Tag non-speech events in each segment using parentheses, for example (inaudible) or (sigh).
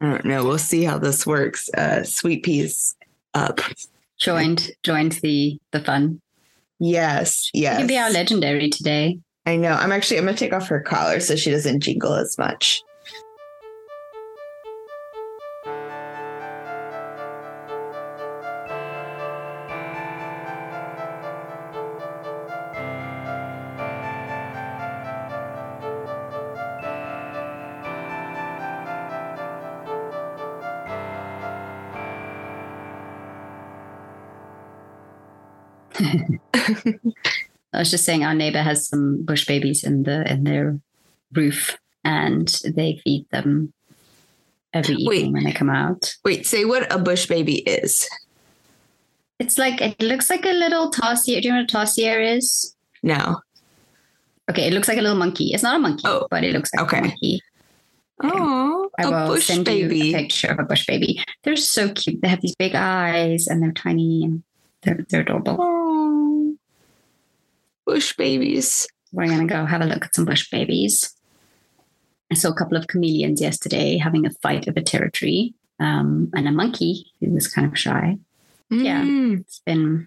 I don't know. We'll see how this works. Uh, sweet peas up. Joined joined the the fun. Yes, yes. You can be our legendary today. I know. I'm actually I'm gonna take off her collar so she doesn't jingle as much. I was just saying our neighbor has some bush babies in the in their roof and they feed them every evening Wait. when they come out. Wait, say what a bush baby is. It's like it looks like a little tarsier. Do you know what a tarsier is? No. Okay, it looks like a little monkey. It's not a monkey, Oh, but it looks like okay. a monkey. Oh, I a will bush send you a baby. picture of a bush baby. They're so cute. They have these big eyes and they're tiny and they're they're adorable. Oh, bush babies. We're gonna go have a look at some bush babies. I saw a couple of chameleons yesterday having a fight over territory, um, and a monkey who was kind of shy. Yeah. Mm. It's been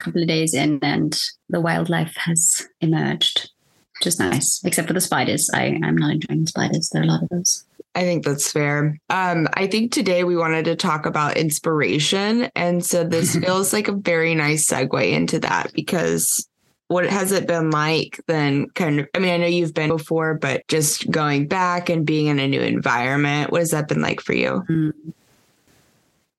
a couple of days in, and the wildlife has emerged, which is nice. Except for the spiders, I I'm not enjoying the spiders. There are a lot of those. I think that's fair. Um, I think today we wanted to talk about inspiration. And so this (laughs) feels like a very nice segue into that because what has it been like then kind of I mean, I know you've been before, but just going back and being in a new environment, what has that been like for you? Mm.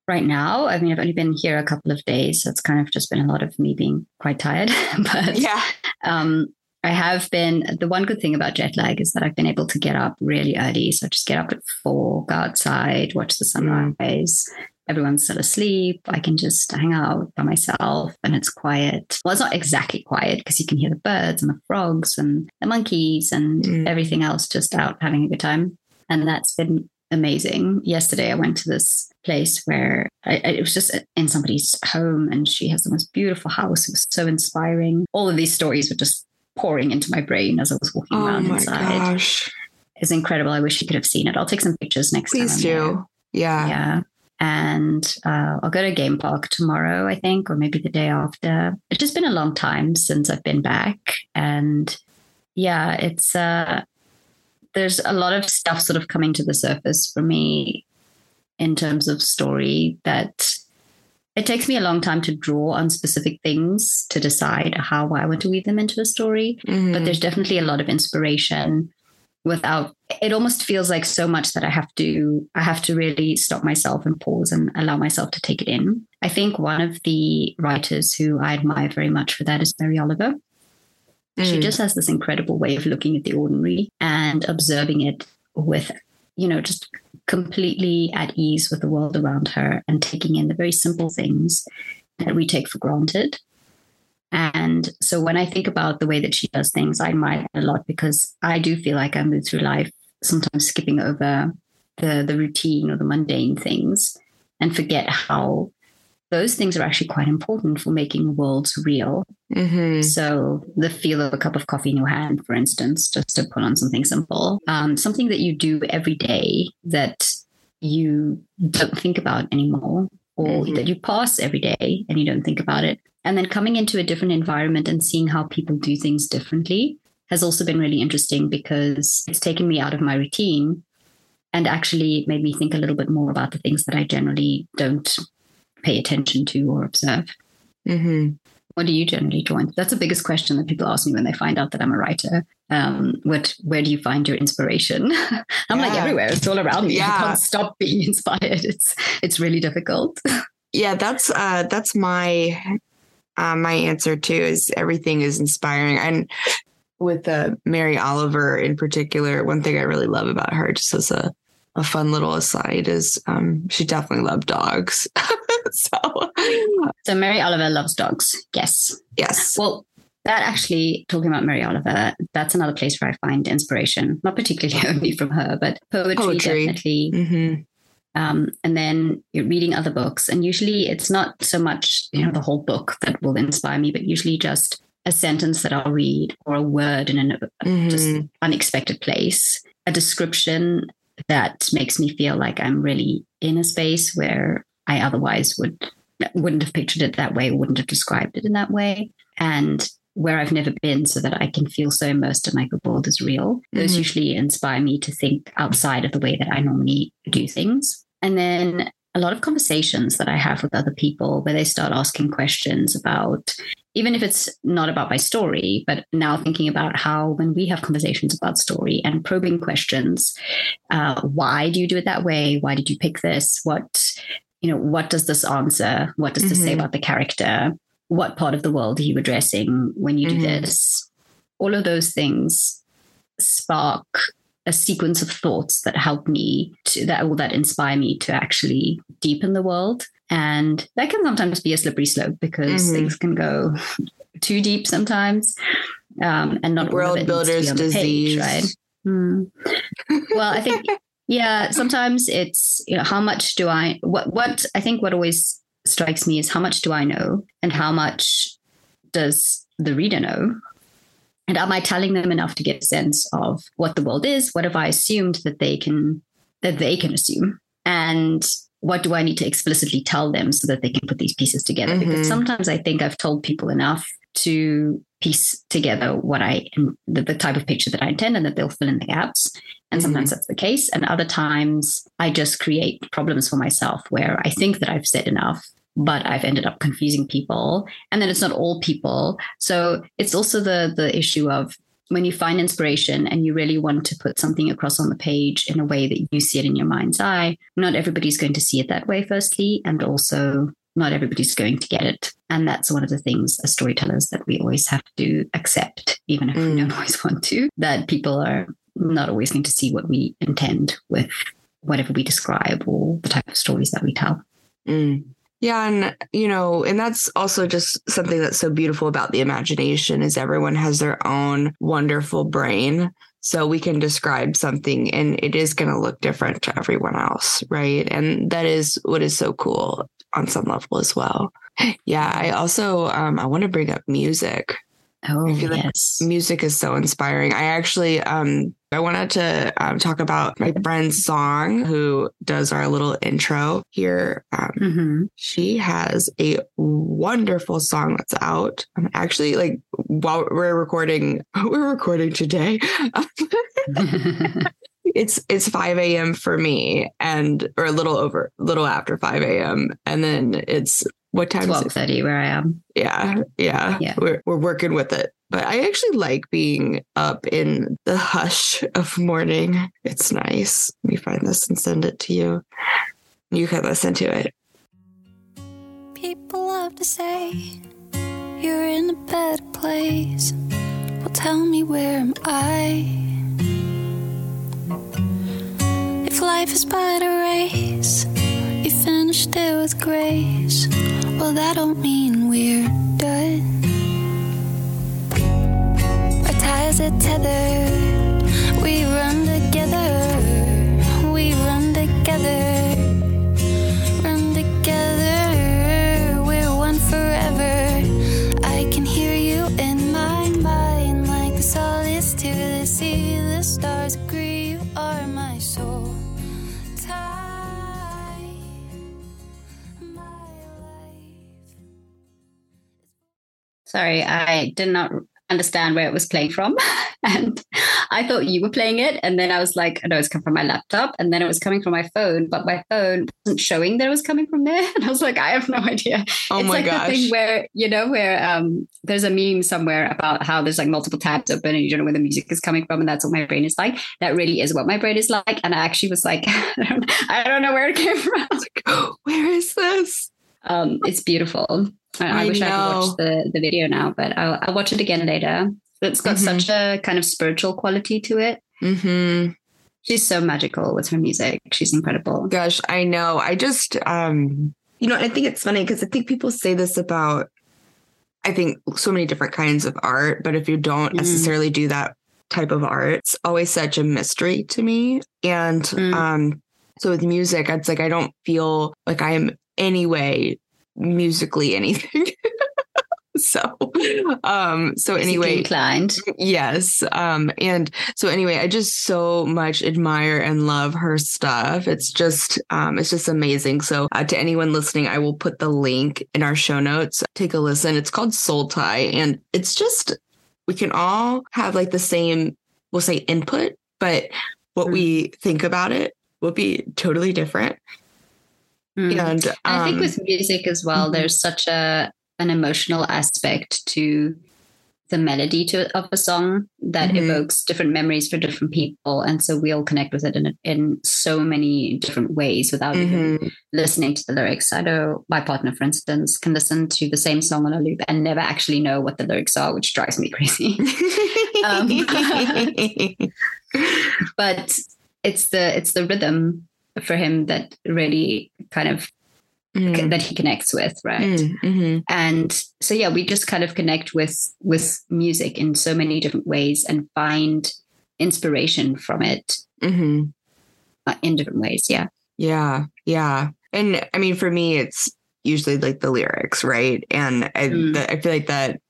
Right now, I mean, I've only been here a couple of days, so it's kind of just been a lot of me being quite tired. (laughs) but Yeah. um, I have been. The one good thing about jet lag is that I've been able to get up really early. So I just get up at four, go outside, watch the sunrise. Everyone's still asleep. I can just hang out by myself and it's quiet. Well, it's not exactly quiet because you can hear the birds and the frogs and the monkeys and Mm. everything else just out having a good time. And that's been amazing. Yesterday, I went to this place where I, it was just in somebody's home and she has the most beautiful house. It was so inspiring. All of these stories were just pouring into my brain as I was walking Oh around my inside. gosh. It's incredible. I wish you could have seen it. I'll take some pictures next Please time. I'm do. Yeah. Yeah. And uh, I'll go to Game Park tomorrow, I think, or maybe the day after. It's just been a long time since I've been back. And yeah, it's, uh, there's a lot of stuff sort of coming to the surface for me in terms of story that it takes me a long time to draw on specific things to decide how I want to weave them into a story Mhm. but there's definitely a lot of inspiration without it almost feels like so much that i have to i have to really stop myself and pause and allow myself to take it in. I think one of the writers who i admire very much for that is mary oliver. She Mm. just has this incredible way of looking at the ordinary and observing it with you know just completely at ease with the world around her and taking in the very simple things that we take for granted and so when I think about the way that she does things, I admire it a lot because I do feel like I move through life sometimes skipping over the the routine or the mundane things and forget how those things are actually quite important for making worlds real. Mhm. So the feel of a cup of coffee in your hand, for instance, just to put on something simple, um, something that you do every day that you don't think about anymore, or Mhm. that you pass every day and you don't think about it. And then coming into a different environment and seeing how people do things differently has also been really interesting because it's taken me out of my routine and actually made me think a little bit more about the things that I generally don't pay attention to or observe. Mhm. What do you generally join? That's the biggest question that people ask me when they find out that I'm a writer. Um, what, where do you find your inspiration? (laughs) I'm like everywhere. It's all around me. Yeah. I can't stop being (laughs) inspired. It's it's really difficult. (laughs) Yeah, that's uh that's my uh, my answer too is everything is inspiring. And with uh, Mary Oliver in particular, one thing I really love about her, just as a, a fun little aside, is um, she definitely loved dogs. so So Mary Oliver loves dogs. Yes. yes. Well, that actually talking about Mary Oliver, that's another place where I find inspiration. Not particularly (laughs) only from her, but poetry, Poetry. definitely. hmm um, and then you're reading other books and usually it's not so much you know the whole book that will inspire me but usually just a sentence that i'll read or a word in an just Mhm. unexpected place a description that makes me feel like I'm really in a space where I otherwise would wouldn't have pictured it that way, wouldn't have described it in that way. And where I've never been so that I can feel so immersed in like the world is real. Those Mhm. usually inspire me to think outside of the way that I normally do things. And then a lot of conversations that I have with other people where they start asking questions about, even if it's not about my story, but now thinking about how when we have conversations about story and probing questions, uh, why do you do it that way? Why did you pick this? What, you know, what does this answer? What does this say Mhm. about the character? What part of the world are you addressing when you do Mhm. this? All of those things spark a sequence of thoughts that help me to that or that inspire me to actually deepen the world. And that can sometimes be a slippery slope because Mhm. things can go too deep sometimes. Um, and not World of it needs to be builder's disease. page, right? Hmm. Well, I think (laughs) yeah, sometimes it's you know how much do I what what I think what always strikes me is how much do I know and how much does the reader know? And am I telling them enough to get a sense of what the world is? What have I assumed that they can that they can assume? And what do I need to explicitly tell them so that they can put these pieces together? Mhm. Because sometimes I think I've told people enough to piece together what I the, the type of picture that I intend and that they'll fill in the gaps. And mm-hmm. sometimes that's the case. And other times I just create problems for myself where I think that I've said enough, but I've ended up confusing people. And then it's not all people. So it's also the the issue of when you find inspiration and you really want to put something across on the page in a way that you see it in your mind's eye, not everybody's going to see it that way, firstly. And also not everybody's going to get it. And that's one of the things as storytellers that we always have to accept, even if we Mm. don't (laughs) always want to, that people are not always going to see what we intend with whatever we describe or the type of stories that we tell. Mm. Yeah, and you know, and that's also just something that's so beautiful about the imagination is everyone has their own wonderful brain. So we can describe something and it is going to look different to everyone else, right? And that is what is so cool on some level as well. Yeah, I also um I want to bring up music. Oh, feel like yes. Music is so inspiring. I actually um I wanted to um, talk about my friend Song who does our little intro here. Um, hmm she has a wonderful song that's out. I'm actually like while we're recording, (laughs) we're recording today. (laughs) (laughs) it's it's 5 a.m. for me and or a little over a little after 5 a.m. And then it's what time is Twelve it? thirty, where I am. Yeah, yeah. Yeah. We're we're working with it. But I actually like being up in the hush of morning. It's nice. Let me find this and send it to you. You can listen to it. People love to say you're in a better place. Well, tell me where am I? If life is but a race, you finished it with grace. Well, that don't mean we're done. Our ties are tethered. We run together. We run together are my soul. Sorry, I did not understand where it was playing from. (laughs) and I thought you were playing it. And then I was like, oh, no, it's coming from my laptop. And then it was coming from my phone, but my phone wasn't showing that it was coming from there. (laughs) And I was like, I have no idea. Oh it's my like gosh. the thing where, you know, where um, there's a meme somewhere about how there's like multiple tabs open and you don't know where the music is coming from. And that's what my brain is like. That really is what my brain is like. And I actually was like, I (laughs) don't, I don't know where it came from. (gasps) Where is this? Um, it's beautiful. I, I wish I could watch the, the video now, but I'll, I'll watch it again later. It's got Mhm. such a kind of spiritual quality to it. Mm-hmm. She's so magical with her music. She's incredible. Gosh, I know. I just, um, you know, I think it's funny because I think people say this about, I think so many different kinds of art, but if you don't Mhm. necessarily do that type of art, it's always such a mystery to me. And Mm. um, so with music, it's like I don't feel like I am any way musically anything. (laughs) so um so anyway inclined. yes um and so anyway i just so much admire and love her stuff. It's just um it's just amazing. So uh, to anyone listening i will put the link in our show notes. Take a listen. It's called soul tie and it's just we can all have like the same we'll say input but what we think about it will be totally different Mm. and um, I think with music as well, mhm. there's such a an emotional aspect to the melody to of a song that Mhm. evokes different memories for different people, and so we all connect with it in in so many different ways without even mhm. listening to the lyrics. I know my partner, for instance, can listen to the same song on a loop and never actually know what the lyrics are, which drives me (laughs) crazy. Um, (laughs) but it's the it's the rhythm for him that really kind of Mm, that he connects with, right? mm, mhm. and so yeah we just kind of connect with with music in so many different ways and find inspiration from it Mhm. uh, in different ways yeah Yeah, yeah. And I mean, for me, it's usually like the lyrics, right? And I, Mm. that- I feel like that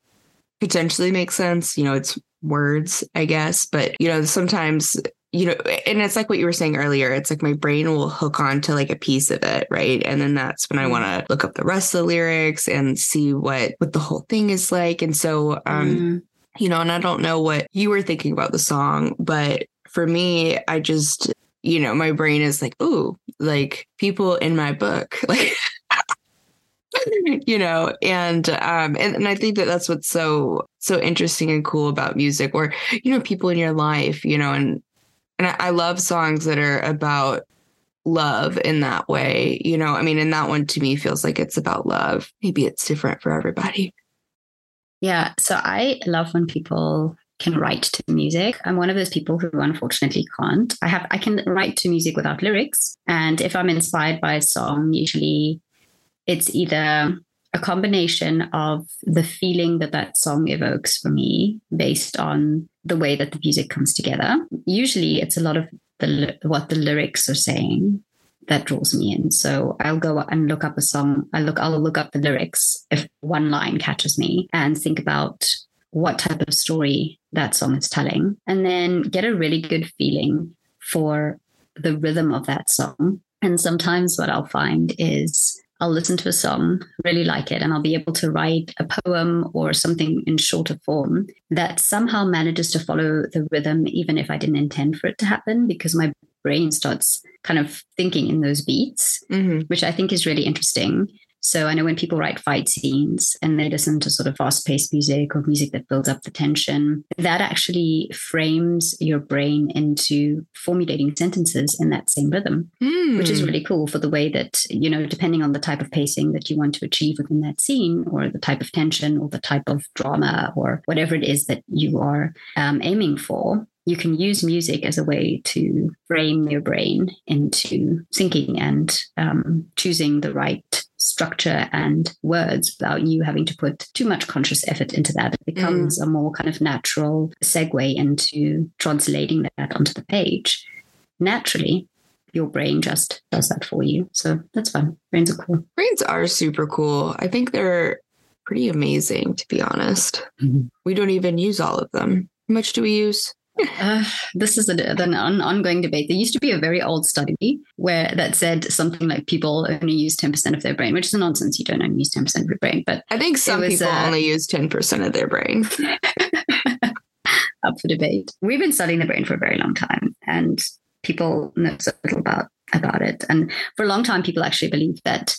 potentially makes sense. You know, it's words, I guess, but you know, sometimes, you know, and it's like what you were saying earlier. It's like my brain will hook on to like a piece of it, right? And then that's when I Mm. want to look up the rest of the lyrics and see what what the whole thing is like. And so, um, Mm. you know, and I don't know what you were thinking about the song, but for me, I just, you know, my brain is like, ooh, like people in my book, (laughs) like, you know, and um, and, and I think that that's what's so so interesting and cool about music, or you know, people in your life, you know, and and I, love songs that are about love in that way, you know. I mean, and that one to me feels like it's about love. Maybe it's different for everybody. yeah so i love when people can write to music i'm one of those people who unfortunately can't i have i can write to music without lyrics and if i'm inspired by a song usually it's either a combination of the feeling that that song evokes for me based on the way that the music comes together. Usually it's a lot of the what the lyrics are saying that draws me in. So I'll go and look up a song. I look I'll look up the lyrics if one line catches me and think about what type of story that song is telling and then get a really good feeling for the rhythm of that song. And sometimes what I'll find is I'll listen to a song, really like it, and I'll be able to write a poem or something in shorter form that somehow manages to follow the rhythm, even if I didn't intend for it to happen, because my brain starts kind of thinking in those beats, Mhm. which I think is really interesting. So I know when people write fight scenes and they listen to sort of fast paced music or music that builds up the tension, that actually frames your brain into formulating sentences in that same rhythm which is Hmm. really cool for the way that you know depending on the type of pacing that you want to achieve within that scene or the type of tension or the type of drama or whatever it is that you are um, aiming for you can use music as a way to frame your brain into thinking and um, choosing the right structure and words without you having to put too much conscious effort into that. It becomes a more kind of natural segue into translating that onto the page. Naturally, your brain just does that for you. So that's fun. Brains are cool. Brains are super cool. I think they're pretty amazing, to be honest. Mhm. We don't even use all of them. How much do we use? Uh, this is a, an on, ongoing debate. There used to be a very old study where that said something like people only use 10% of their brain, which is nonsense. You don't only use 10% of your brain, but I think some was, people uh, only use 10% of their brain. (laughs) up for debate. We've been studying the brain for a very long time, and people know so little about about it. And for a long time, people actually believed that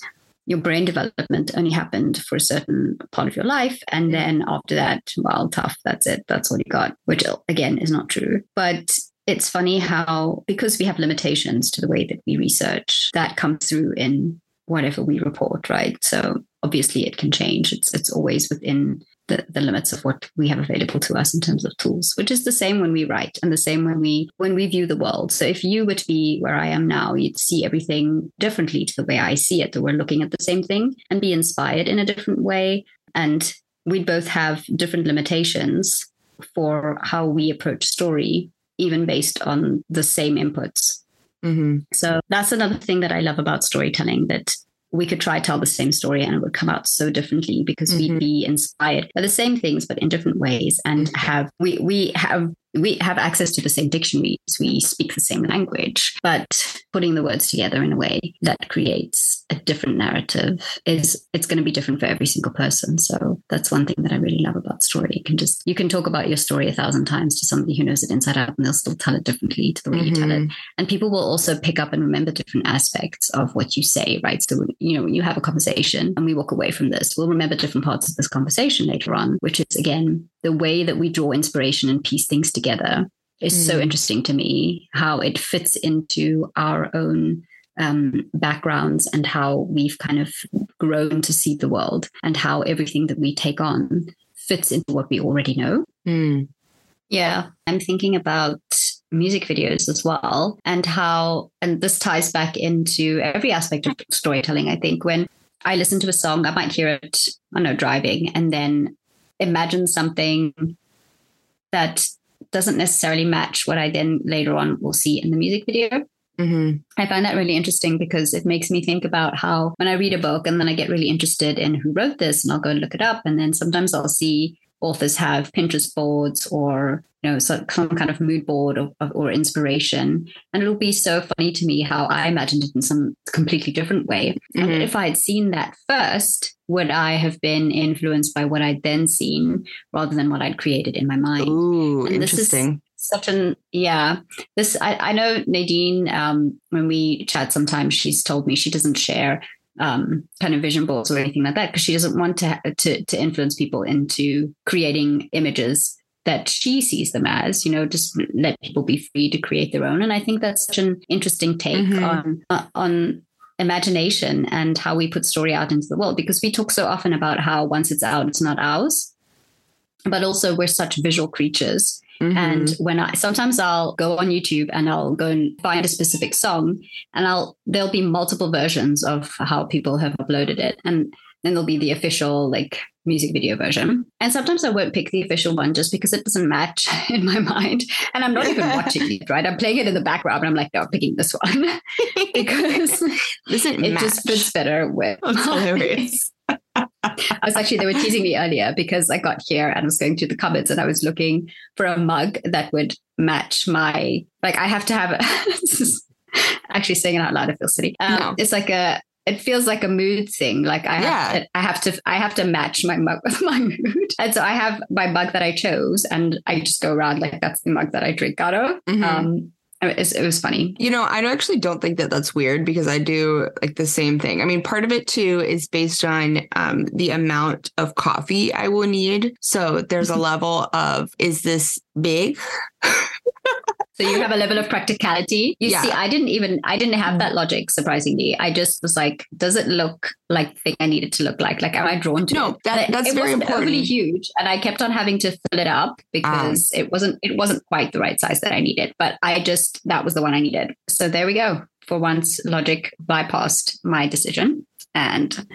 your brain development only happened for a certain part of your life, and then after that, well, tough. That's it. That's all you got. Which again is not true, but. It's funny how, because we have limitations to the way that we research, that comes through in whatever we report, right? So obviously it can change. It's it's always within the, the limits of what we have available to us in terms of tools, which is the same when we write and the same when we when we view the world. So if you were to be where I am now, you'd see everything differently to the way I see it. That we're looking at the same thing and be inspired in a different way. And we'd both have different limitations for how we approach story, even based on the same inputs. hmm So that's another thing that I love about storytelling that we could try tell the same story and it would come out so differently because Mhm. we'd be inspired by the same things but in different ways and have we we have we have access to the same dictionaries. We speak the same language but putting the words together in a way that creates a different narrative is it's going to be different for every single person. So that's one thing that i really love about story. You can just you can talk about your story a thousand times to somebody who knows it inside out and they'll still tell it differently to the way you tell it. Mhm. and people will also pick up and remember different aspects of what you say right? So you know when you have a conversation and we walk away from this we'll remember different parts of this conversation later on which is again the way that we draw inspiration and piece things together is so Mm. interesting to me how it fits into our own um, backgrounds and how we've kind of grown to see the world and how everything that we take on fits into what we already know Mm. yeah. I'm thinking about music videos as well and how, and this ties back into every aspect of storytelling. I think when I listen to a song, I might hear it, I don't know, driving and then imagine something that doesn't necessarily match what I then later on will see in the music video. Mhm. I find that really interesting because it makes me think about how when I read a book and then I get really interested in who wrote this and I'll go and look it up. And then sometimes I'll see authors have Pinterest boards or you know some, some kind of mood board or, or inspiration. And it'll be so funny to me how I imagined it in some completely different way. And Mhm. if I had seen that first, would I have been influenced by what I'd then seen rather than what I'd created in my mind? Ooh, And this is- interesting. such an yeah this i, I know nadine um, when we chat sometimes she's told me she doesn't share um, kind of vision boards or anything like that because she doesn't want to, to to influence people into creating images that she sees them as you know just let people be free to create their own and i think that's such an interesting take Mhm. on uh, on imagination and how we put story out into the world because we talk so often about how once it's out it's not ours but also we're such visual creatures Mhm. and when I sometimes I'll go on YouTube and I'll go and find a specific song and I'll there'll be multiple versions of how people have uploaded it. And then there'll be the official like music video version. And sometimes I won't pick the official one just because it doesn't match (laughs) in my mind. And I'm not even (laughs) watching it, right? I'm playing it in the background and I'm like, no, I'm picking this one (laughs) because Doesn't it match. just fits better with That's hilarious. I was actually, they were teasing me earlier because I got here and I was going through the cupboards and I was looking for a mug that would match my, like, I have to have, a, (laughs) actually saying it out loud, it feels silly. Um, No. It's like a, it feels like a mood thing. Like I have, to, I have to, I have to match my mug (laughs) with my mood. And so I have my mug that I chose and I just go around like that's the mug that I drink out of. Mhm. Um, it was, it was funny. You know, I actually don't think that that's weird because I do like the same thing. I mean, part of it too is based on um, the amount of coffee I will need. So there's a (laughs) level of is this big? (laughs) So you have a level of practicality. You Yeah. see, I didn't even I didn't have that logic, surprisingly. I just was like, does it look like the thing I need it to look like? Like am I drawn to No, it? that- that's it very wasn't overly huge. And I kept on having to fill it up because Um. it wasn't it wasn't quite the right size that I needed. But I just that was the one I needed. So there we go. For once, logic bypassed my decision. And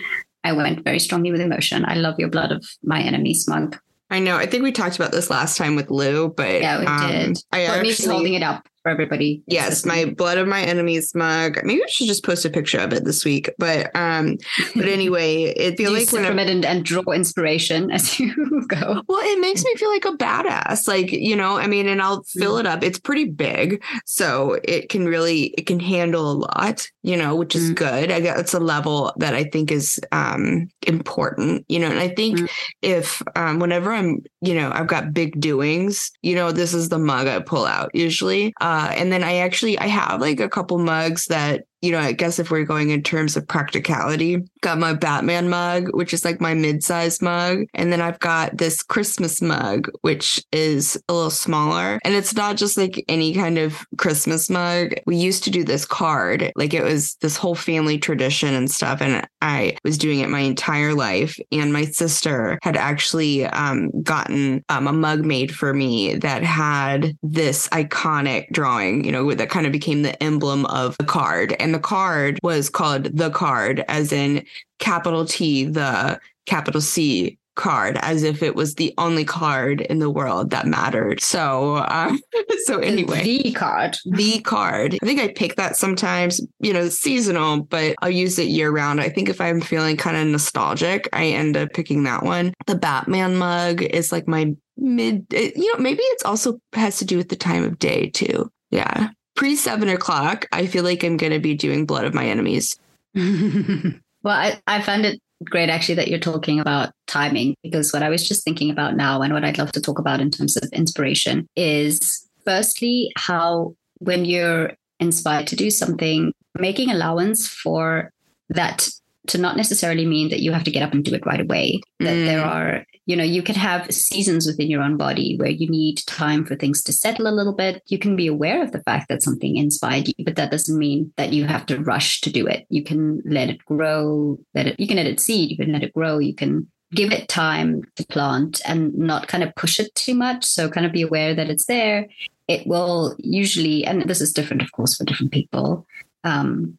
I went very strongly with emotion. I love your blood of my enemy smug. I know. I think we talked about this last time with Lou, but Yeah, we um, did. I me actually, holding it up for everybody. Yes, my blood of my enemies mug. Maybe I should just post a picture of it this week. But um, but (laughs) anyway, it Do feel like when from it and, and draw inspiration (laughs) as you go. well, it makes me feel like a badass. Like, you know, I mean, and I'll fill it up. It's pretty big. So it can really it can handle a lot, you know, which is Mm. good. I guess it's a level that I think is um important, you know, and I think Mm. if um whenever I'm, you know, I've got big doings, you know, this is the mug I pull out usually. Uh and then I actually I have like a couple mugs that you know, I guess if we're going in terms of practicality, got my Batman mug, which is like my mid-sized mug, and then I've got this Christmas mug, which is a little smaller, and it's not just like any kind of Christmas mug. We used to do this card, like it was this whole family tradition and stuff, and I was doing it my entire life. And my sister had actually um, gotten um, a mug made for me that had this iconic drawing, you know, that kind of became the emblem of the card. The card was called the card, as in capital T, the capital C card as if it was the only card in the world that mattered. So, um, (laughs) so anyway, the card. the card. I think I pick that sometimes, you know, seasonal, but I'll use it year round. I think if I'm feeling kind of nostalgic, I end up picking that one. The Batman mug is like my mid, you know, maybe it's also has to do with the time of day too. Yeah. Pre seven o'clock, I feel like I'm going to be doing Blood of My Enemies. (laughs) well, I, I found it great actually that you're talking about timing because what I was just thinking about now and what I'd love to talk about in terms of inspiration is firstly how when you're inspired to do something, making allowance for that to not necessarily mean that you have to get up and do it right away. That Mm. there are, you know, you can have seasons within your own body where you need time for things to settle a little bit. You can be aware of the fact that something inspired you, but that doesn't mean that you have to rush to do it. You can let it grow, let it you can let it seed, you can let it grow, you can give it time to plant and not kind of push it too much. So kind of be aware that it's there. It will usually, and this is different, of course, for different people, um,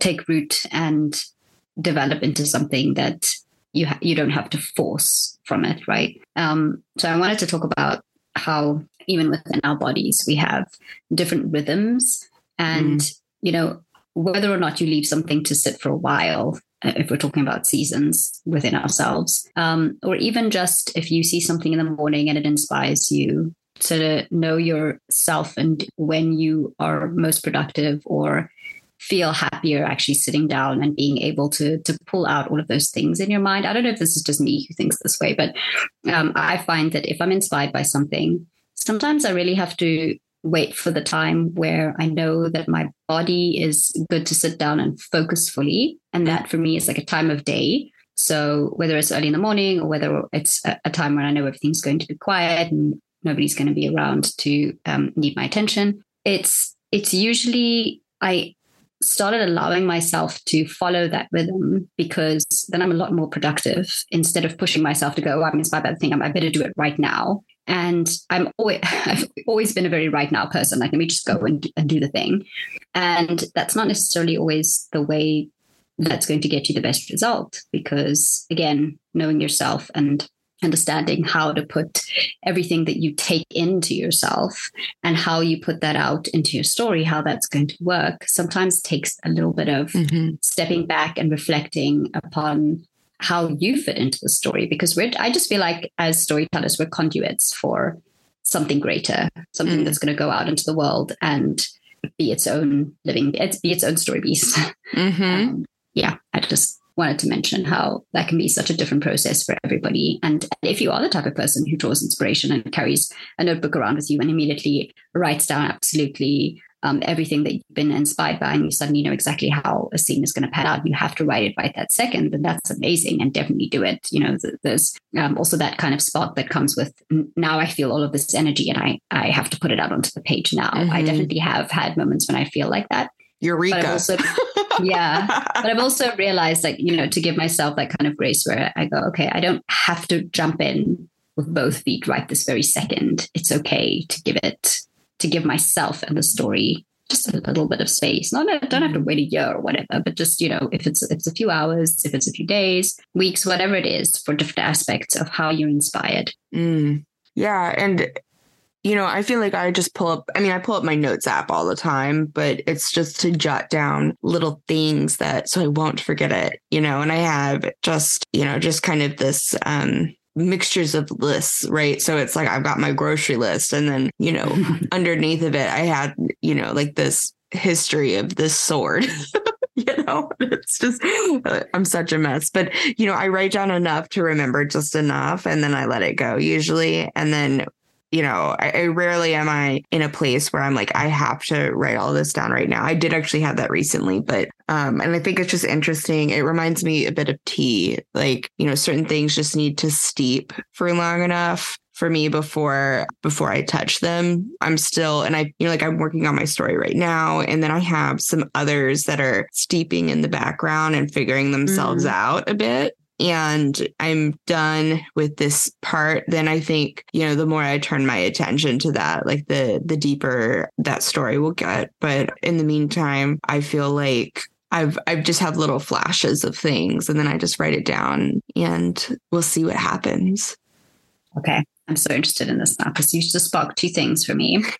take root and develop into something that you ha- you don't have to force from it, right? Um, so I wanted to talk about how even within our bodies we have different rhythms, and you know whether or not you leave something to sit for a while. uh, If we're talking about seasons within ourselves, um, or even just if you see something in the morning and it inspires you to know yourself and when you are most productive or feel happier actually sitting down and being able to to pull out all of those things in your mind. I don't know if this is just me who thinks this way, but um, I find that if I'm inspired by something, sometimes I really have to wait for the time where I know that my body is good to sit down and focus fully, and that for me is like a time of day. So whether it's early in the morning or whether it's a, time when I know everything's going to be quiet and nobody's going to be around to um, need my attention, it's it's usually I started allowing myself to follow that rhythm because then I'm a lot more productive instead of pushing myself to go, oh, I'm inspired by the thing, I better do it right now. And I'm always, (laughs) I've always been a very right now person. Like, let me just go and, and do the thing. And that's not necessarily always the way that's going to get you the best result because, again, knowing yourself and understanding how to put everything that you take into yourself and how you put that out into your story, how that's going to work, sometimes takes a little bit of Mm-hmm. stepping back and reflecting upon how you fit into the story. Because we're, I just feel like as storytellers, we're conduits for something greater, something Mm. that's going to go out into the world and be its own living, it's be its own story beast. Mm-hmm. Um, yeah, I just wanted to mention how that can be such a different process for everybody. And if you are the type of person who draws inspiration and carries a notebook around with you and immediately writes down absolutely um, everything that you've been inspired by, and you suddenly know exactly how a scene is going to pan out, you have to write it right that second, then that's amazing and definitely do it. You know, th- there's um, also that kind of spot that comes with "N- now I feel all of this energy and I, I have to put it out onto the page now. I Mhm. definitely have had moments when I feel like that. But Eureka. also yeah but i've also realized like you know to give myself that kind of grace where i go okay i don't have to jump in with both feet right this very second it's okay to give it to give myself and the story just a little bit of space not I don't have to wait a year or whatever but just you know if it's if it's a few hours if it's a few days weeks whatever it is for different aspects of how you're inspired Mm. Yeah. And, you know, I feel like I just pull up, I mean, I pull up my notes app all the time, but it's just to jot down little things that so I won't forget it, you know, and I have just, you know, just kind of this, um, mixtures of lists right? So it's like i've got my grocery list and then you know (laughs) underneath of it i had you know like this history of this sword (laughs) you know? It's just i'm such a mess but you know i write down enough to remember just enough and then i let it go usually. And then you know I, I rarely am i in a place where i'm like i have to write all this down right now. I did actually have that recently but um and i think it's just interesting. It reminds me a bit of tea. Like you know certain things just need to steep for long enough for me before before I touch them. I'm still and I you know like I'm working on my story right now and then I have some others that are steeping in the background and figuring themselves out a bit and I'm done with this part then I think you know the more I turn my attention to that like the the deeper that story will get but in the meantime I feel like I've I've just had little flashes of things and then I just write it down and we'll see what happens. Okay. I'm so interested in this now because you just sparked two things for me. (laughs)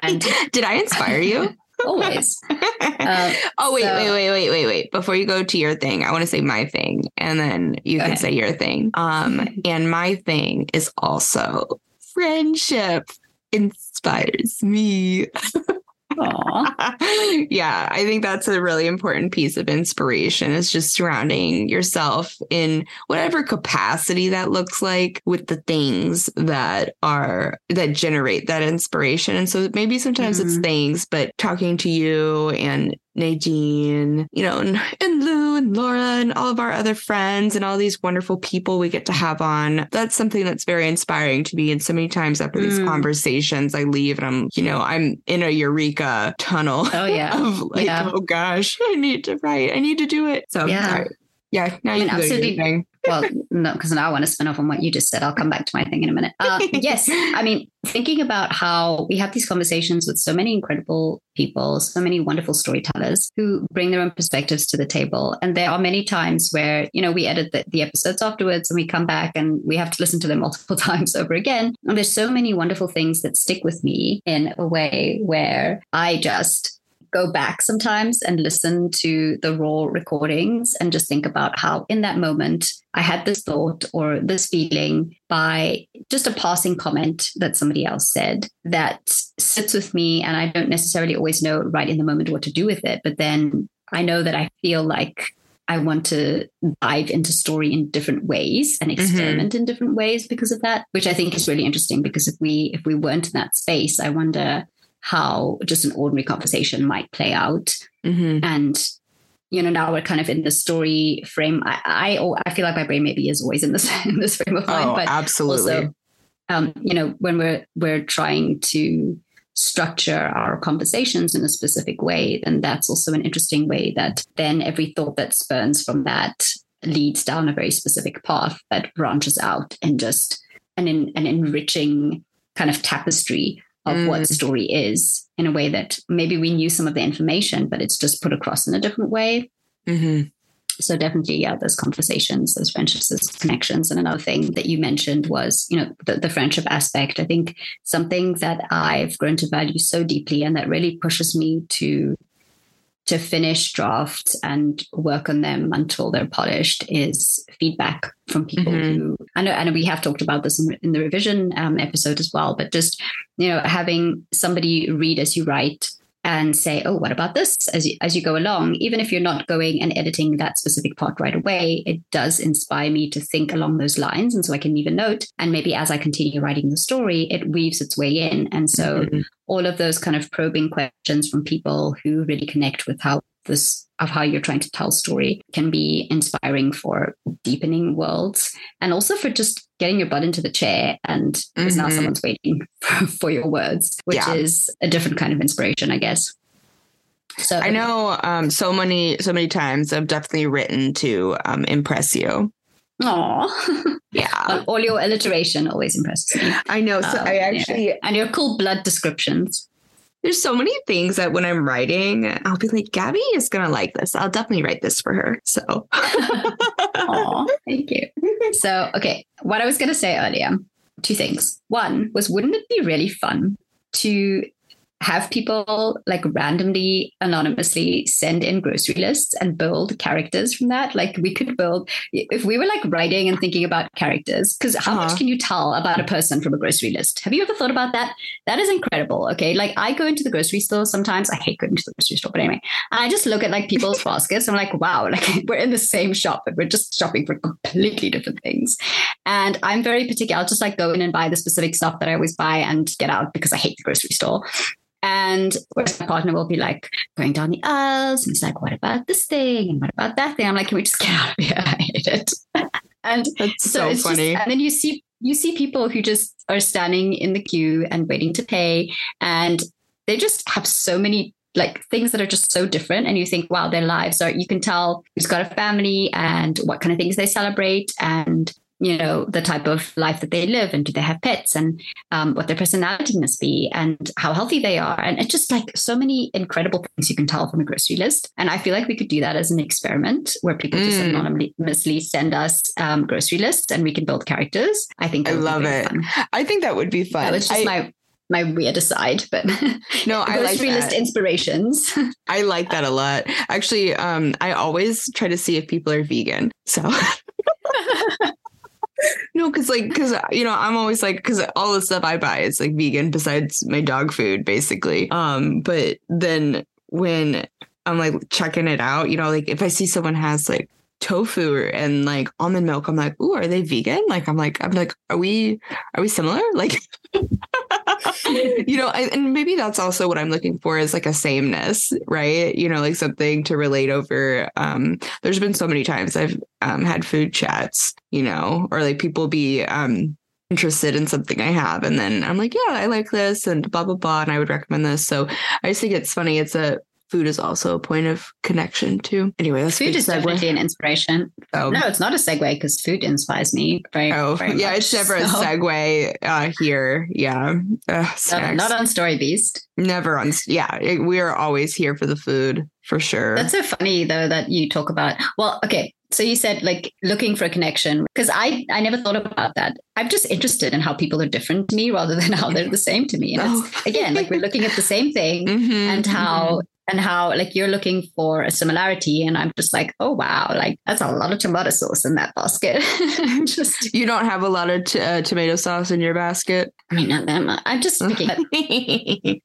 And Did I inspire you? Always. (laughs) Uh, oh wait, so- wait, wait, wait, wait, wait. Before you go to your thing, I want to say my thing and then you can ahead. say your thing. Um (laughs) and my thing is also friendship inspires me. (laughs) (laughs) yeah, I think that's a really important piece of inspiration is just surrounding yourself in whatever capacity that looks like with the things that are that generate that inspiration. And so maybe sometimes it's Mhm. things, but talking to you and Nadine, you know, and, and Lou and Laura and all of our other friends and all these wonderful people we get to have on. That's something that's very inspiring to me. And so many times after these Mm. conversations, I leave and I'm, you know, I'm in a eureka tunnel Oh, yeah. (laughs) of like, Yeah. oh gosh, I need to write. I need to do it. So Yeah. Yeah. Now I mean, can go to absolutely. thing. (laughs) well, no, because now I want to spin off on what you just said. I'll come back to my thing in a minute. Uh, (laughs) yes, I mean, thinking about how we have these conversations with so many incredible people, so many wonderful storytellers who bring their own perspectives to the table. And there are many times where, you know, we edit the, the episodes afterwards and we come back and we have to listen to them (laughs) multiple times over again. And there's so many wonderful things that stick with me in a way where I just go back sometimes and listen to the raw recordings and just think about how in that moment I had this thought or this feeling by just a passing comment that somebody else said that sits with me and I don't necessarily always know right in the moment what to do with it but then I know that I feel like I want to dive into story in different ways and mm-hmm. experiment in different ways because of that, which I think is really interesting. Because if we if we weren't in that space, I wonder how just an ordinary conversation might play out. Mhm. And you know, now we're kind of in the story frame. I I, oh, I feel like my brain maybe is always in this (laughs) in this frame of mind, Oh, but absolutely. also, um, you know, when we're we're trying to structure our conversations in a specific way, then that's also an interesting way that then every thought that spurns from that leads down a very specific path that branches out and just an an enriching kind of tapestry of what Mm. story is in a way that maybe we knew some of the information, but it's just put across in a different way Mhm. so definitely yeah those conversations those friendships those connections and another thing that you mentioned was you know the, the friendship aspect i think something that i've grown to value so deeply and that really pushes me to to finish drafts and work on them until they're polished is feedback from people Mhm. who I know, know we have talked about this in, in the revision um, episode as well, but just, you know, having somebody read as you write and say, oh, what about this as you, as you go along, even if you're not going and editing that specific part right away, it does inspire me to think along those lines. And so I can leave a note. And maybe as I continue writing the story, it weaves its way in. And so Mhm. all of those kind of probing questions from people who really connect with how this of how you're trying to tell story can be inspiring for deepening worlds and also for just getting your butt into the chair and because now someone's waiting (laughs) for, your words which Yeah. is a different kind of inspiration i guess so I know um, so many, so many times I've definitely written to um, impress you. Oh (laughs) Yeah. all your alliteration always impresses me I know. So Um, I yeah. actually, and your cool blood descriptions there's so many things that when I'm writing, I'll be like, Gabby is going to like this. I'll definitely write this for her. So, (laughs) Aw, thank you. So, okay, what I was going to say earlier, two things. One was, wouldn't it be really fun to have people like randomly, anonymously send in grocery lists and build characters from that? Like, we could build, if we were like writing and thinking about characters, because how Uh-huh. much can you tell about a person from a grocery list? Have you ever thought about that? That is incredible. Okay. Like, I go into the grocery store sometimes. I hate going to the grocery store, but anyway, I just look at like people's (laughs) baskets. I'm like, wow, like (laughs) we're in the same shop, but we're just shopping for completely different things. And I'm very particular. I'll just like go in and buy the specific stuff that I always buy and get out because I hate the grocery store. And whereas my partner will be like going down the aisles and he's like, what about this thing? And what about that thing? I'm like, can we just get out of here? (laughs) I hate it. (laughs) and that's so, so, it's funny. Just, and then you see you see people who just are standing in the queue and waiting to pay, and they just have so many like things that are just so different. And you think, wow, their lives are. You can tell who's got a family and what kind of things they celebrate, and you know the type of life that they live and do they have pets and um, what their personality must be and how healthy they are and it's just like so many incredible things you can tell from a grocery list and i feel like we could do that as an experiment where people just Mm. anonymously send us um, grocery lists and we can build characters i think I would love it. fun. I think that would be fun. that was just I, my my weird aside but (laughs) no, (laughs) I like grocery list that. inspirations I like that a lot. Actually, um, I always try to see if people are vegan. So (laughs) because like, because you know, I'm always like, because all the stuff I buy is like vegan besides my dog food, basically. Um, but then when I'm like checking it out, you know, like if I see someone has like tofu and like almond milk, I'm like, ooh, are they vegan? Like, I'm like, I'm like, are we, are we similar? (laughs) Like, (laughs) you know, I, and maybe that's also what I'm looking for is like a sameness, right? You know, like something to relate over. Um, there's been so many times I've um, had food chats, you know, or like people be um, interested in something I have, and then I'm like, yeah, I like this, and blah blah blah, and I would recommend this. So I just think it's funny. It's a food is also a point of connection too. Anyway, that's food is segue. definitely an inspiration Oh. no it's not a segue because food inspires me very, Oh, very yeah, much. it's never a segue uh, here. Yeah. Uh, (laughs) not, not on Storybeast Never on. Yeah, it- we are always here for the food for sure. That's so funny though that you talk about. Well, okay. So you said like looking for a connection because I I never thought about that. I'm just interested in how people are different to me rather than how they're the same to me. And Oh. it's, (laughs) again, like we're looking at the same thing Mhm, and how mhm. And how like you're looking for a similarity, and I'm just like, oh wow, like that's a lot of tomato sauce in that basket. (laughs) just you don't have a lot of t- uh, tomato sauce in your basket. I mean, not that much. I'm just thinking. That,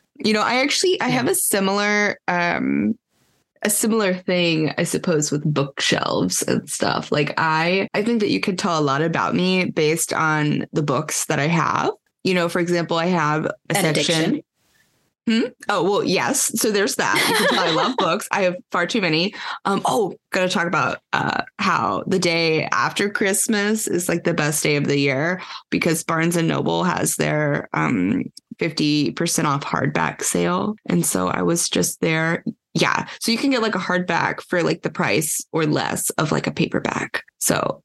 (laughs) you know, I actually I have a similar um a similar thing, I suppose, with bookshelves and stuff. Like I I think that you could tell a lot about me based on the books that I have. You know, for example, I have a An section. Addiction. Oh well, yes. So there's that. I love books. I have far too many. Um. Oh, gonna talk about uh how the day after Christmas is like the best day of the year because Barnes and Noble has their um fifty percent off hardback sale, and so I was just there. Yeah. So you can get like a hardback for like the price or less of like a paperback. So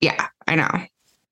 yeah, I know.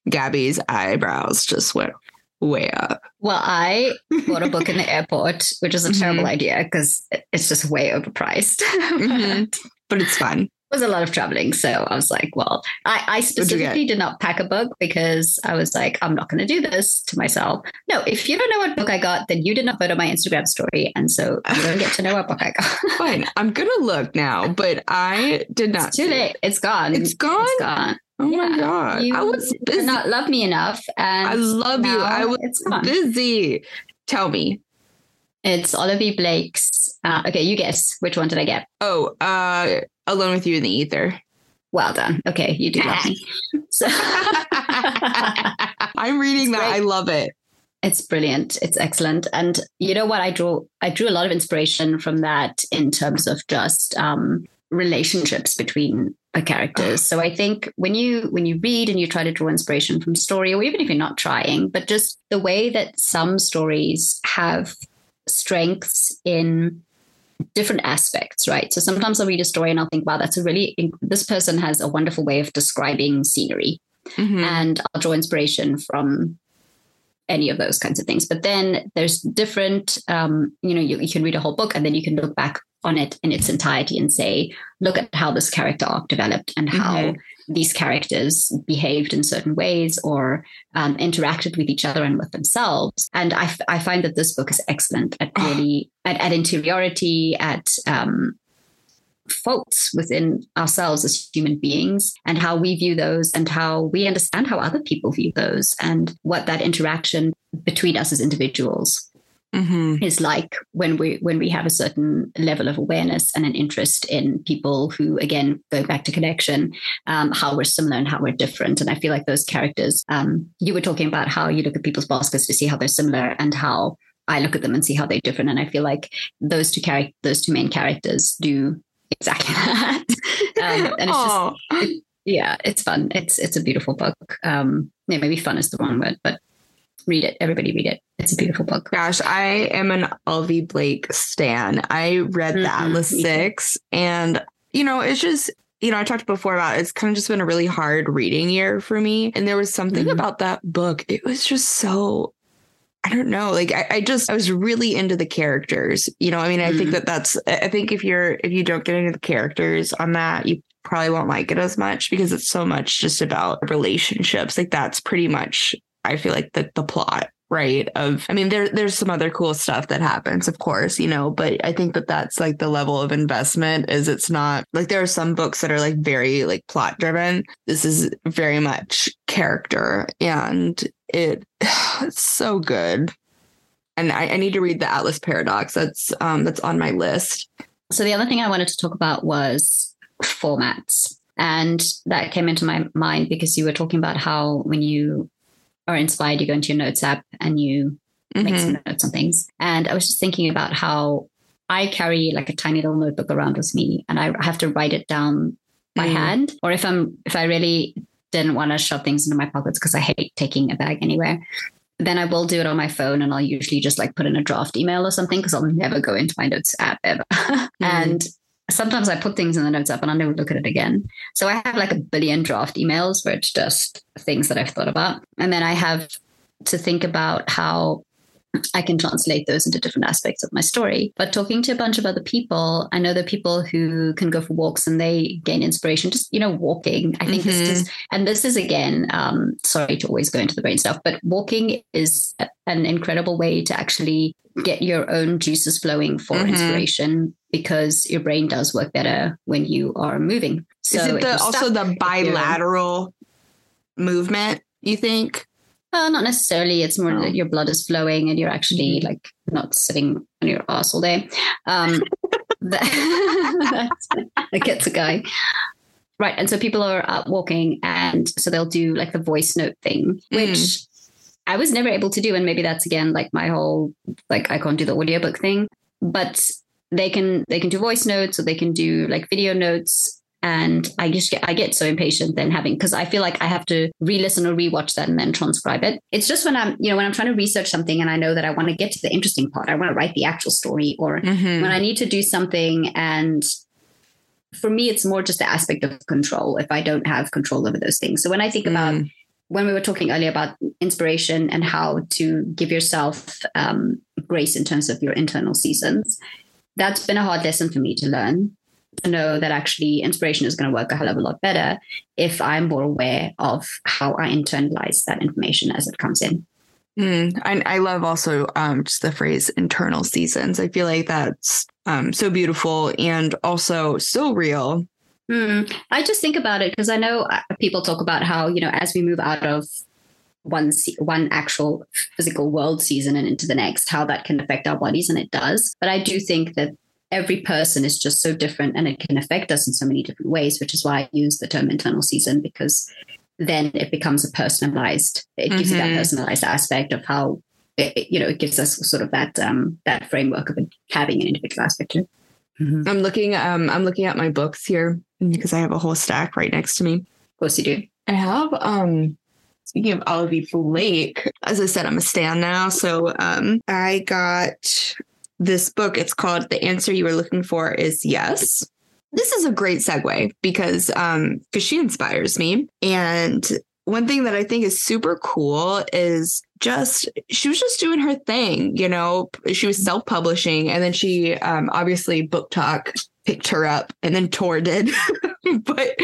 Gabby's eyebrows just went way up. Well, I bought a book in the (laughs) airport, which is a Mhm. terrible idea because it's just way overpriced. Mhm. (laughs) But it's fun. It was a lot of traveling. So I was like, well, I, I specifically did not pack a book because I was like, I'm not going to do this to myself. No, if you don't know what book I got, then you did not photo my Instagram story. And so (laughs) you don't get to know what book I got. Fine. I'm gonna look now, but I did not. it's too see it. late. It's gone. It's gone. It's gone. Oh my god! You I was did busy. not love me enough. And I love you. I was busy. Tell me. It's Olivie Blake's. Uh, okay, you guess. Which one did I get? Oh, uh, alone with you in the ether. Well done. Okay, you do love me. So (laughs) I'm reading It's that. great. I love it. it's brilliant it's excellent and you know what i drew i drew a lot of inspiration from that in terms of just um, relationships between characters (sighs) so i think when you when you read and you try to draw inspiration from story or even if you're not trying but just the way that some stories have strengths in different aspects right so sometimes i'll read a story and i'll think wow that's a really this person has a wonderful way of describing scenery Mhm. and I'll draw inspiration from any of those kinds of things. But then there's different, um, you know, you, you can read a whole book and then you can look back on it in its entirety and say, look at how this character arc developed and how Mhm. these characters behaved in certain ways or um, interacted with each other and with themselves. And I, f- I find that this book is excellent at really at, at interiority, at um, faults within ourselves as human beings and how we view those and how we understand how other people view those and what that interaction between us as individuals Mhm. is like when we when we have a certain level of awareness and an interest in people who again go back to connection um, how we're similar and how we're different. And i feel like those characters um, you were talking about how you look at people's baskets to see how they're similar and how i look at them and see how they're different. And i feel like those two characters those two main characters do exactly (laughs) that. Um, and it's just Aw. yeah it's fun. It's it's a beautiful book. Um yeah, maybe fun is the wrong word but read it everybody read it it's a beautiful book Gosh, I am an Olivie Blake stan. I read the Mhm, Atlas. Six, and you know, it's just you know, I talked before about it's kind of just been a really hard reading year for me. And there was something Mhm. about that book. It was just so, I don't know. Like I, I just, I was really into the characters. You know, I mean, I think Mhm. that that's, I think if you're, if you don't get into the characters on that, you probably won't like it as much because it's so much just about relationships. Like that's pretty much, I feel like the, the plot right of i mean there there's some other cool stuff that happens of course you know but i think that that's like the level of investment is it's not like there are some books that are like very like plot driven this is very much character and it (sighs) it's so good. And I, I need to read the atlas paradox. That's um that's on my list. So the other thing I wanted to talk about was formats. And that came into my mind because you were talking about how when you are inspired, you go into your notes app and you make Mhm. some notes on things. And I was just thinking about how I carry like a tiny little notebook around with me and I have to write it down by Mm. hand. Or if I'm if I really didn't want to shove things into my pockets because I hate taking a bag anywhere, then I will do it on my phone and I'll usually just like put in a draft email or something because I'll never go into my notes app ever. (laughs) And sometimes I put things in the notes app and I'll never look at it again. So I have like a billion draft emails where it's just things that I've thought about. And then I have to think about how I can translate those into different aspects of my story. But talking to a bunch of other people, I know there are people who can go for walks and they gain inspiration just, you know, walking. I think this Mhm. is, and this is again, um, sorry to always go into the brain stuff, but walking is an incredible way to actually get your own juices flowing for Mhm. inspiration because your brain does work better when you are moving. So is it the also the bilateral movement you think Uh, not necessarily. It's more Oh. that your blood is flowing and you're actually Mm-hmm. like not sitting on your ass all day. Um, (laughs) that, (laughs) that gets a guy. Right. And so people are out walking and so they'll do like the voice note thing, which Mm. I was never able to do. And maybe that's again like my whole like I can't do the audiobook thing. But they can they can do voice notes or they can do like video notes and I just get I get so impatient then having because I feel like I have to re-listen or rewatch that and then transcribe it. It's just when I'm you know when I'm trying to research something and I know that I want to get to the interesting part, I want to write the actual story, or Mhm. when I need to do something and for me it's more just the aspect of control if I don't have control over those things. So when I think about Mm. when we were talking earlier about inspiration and how to give yourself um, grace in terms of your internal seasons, that's been a hard lesson for me to learn. To know that actually inspiration is going to work a hell of a lot better if I'm more aware of how I internalize that information as it comes in. Mm, and I love also um, just the phrase internal seasons. I feel like that's um, so beautiful and also so real. Hmm. I just think about it because I know uh, people talk about how you know as we move out of one one actual physical world season and into the next, how that can affect our bodies, and it does. But I do think that every person is just so different, and it can affect us in so many different ways, which is why I use the term internal season because then it becomes a personalized. It gives you that Mhm. personalized aspect of how. It, you know, it gives us sort of that um, that framework of having an individual aspect to it. I'm looking um I'm looking at my books here because I have a whole stack right next to me. Of course, you do. I have um speaking of Olivie Blake, as I said, I'm a stan now. So um I got this book. It's called The Answer You Were Looking For Is Yes. This is a great segue because um because she inspires me. And one thing that I think is super cool is just she was just doing her thing, you know. She was self-publishing and then she um obviously BookTok picked her up and then Tor did. (laughs) but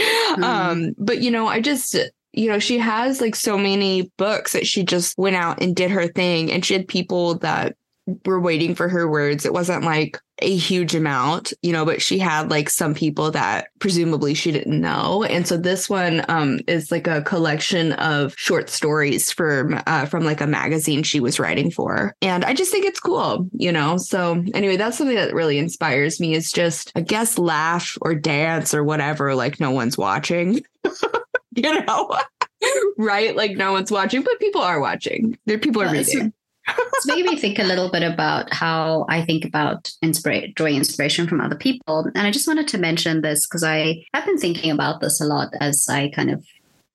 um but you know, I just you know, she has like so many books that she just went out and did her thing and she had people that were waiting for her words. It wasn't like a huge amount, you know, but she had like some people that presumably she didn't know. And so this one um is like a collection of short stories from uh from like a magazine she was writing for. And I just think it's cool, you know. So anyway, that's something that really inspires me is just I guess laugh or dance or whatever like no one's watching. (laughs) you know. (laughs) right? Like no one's watching, but people are watching. There people are it's- reading. It's made me think a little bit about how I think about inspira- drawing inspiration from other people. And I just wanted to mention this because I have been thinking about this a lot as I kind of